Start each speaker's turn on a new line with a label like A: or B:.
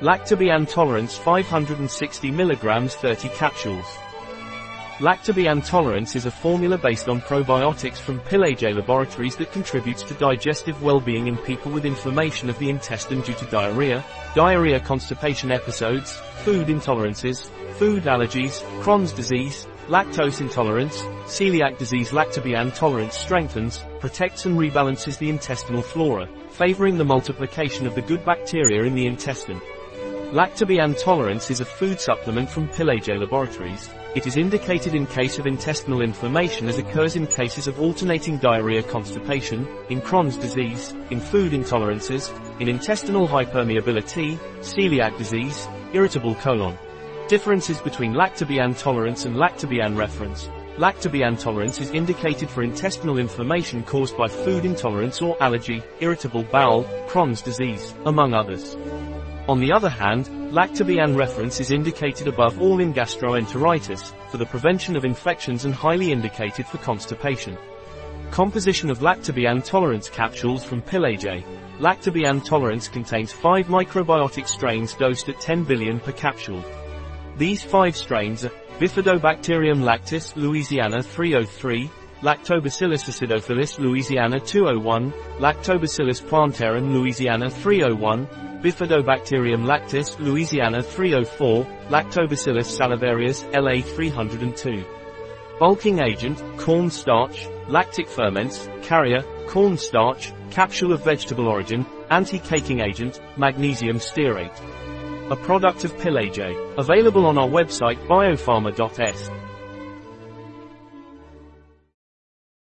A: Lactibiane tolerance 560 mg 30 capsules. Lactibiane tolerance is a formula based on probiotics from Pileje Laboratories that contributes to digestive well-being in people with inflammation of the intestine due to diarrhea, diarrhea constipation episodes, food intolerances, food allergies, Crohn's disease, lactose intolerance, celiac disease Lactibiane tolerance strengthens, protects and rebalances the intestinal flora, favoring the multiplication of the good bacteria in the intestine. Lactibiane tolerance is a food supplement from Pileje Laboratories. It is indicated in case of intestinal inflammation as occurs in cases of alternating diarrhea constipation, in Crohn's disease, in food intolerances, in intestinal hypermeability, celiac disease, irritable colon. Differences between Lactibiane tolerance and Lactibiane reference. Lactibiane tolerance is indicated for intestinal inflammation caused by food intolerance or allergy, irritable bowel, Crohn's disease, among others. On the other hand, Lactibiane reference is indicated above all in gastroenteritis, for the prevention of infections and highly indicated for constipation. Composition of Lactibiane tolerance capsules from Pileje. Lactibiane tolerance contains 5 microbiotic strains dosed at 10 billion per capsule. These 5 strains are Bifidobacterium lactis Louisiana 303, Lactobacillus acidophilus Louisiana 201, Lactobacillus plantarum Louisiana 301, Bifidobacterium lactis Louisiana 304, Lactobacillus salivarius LA 302. Bulking agent, corn starch, lactic ferments, carrier, corn starch, capsule of vegetable origin, anti-caking agent, magnesium stearate. A product of Pileje. Available on our website biopharma.s.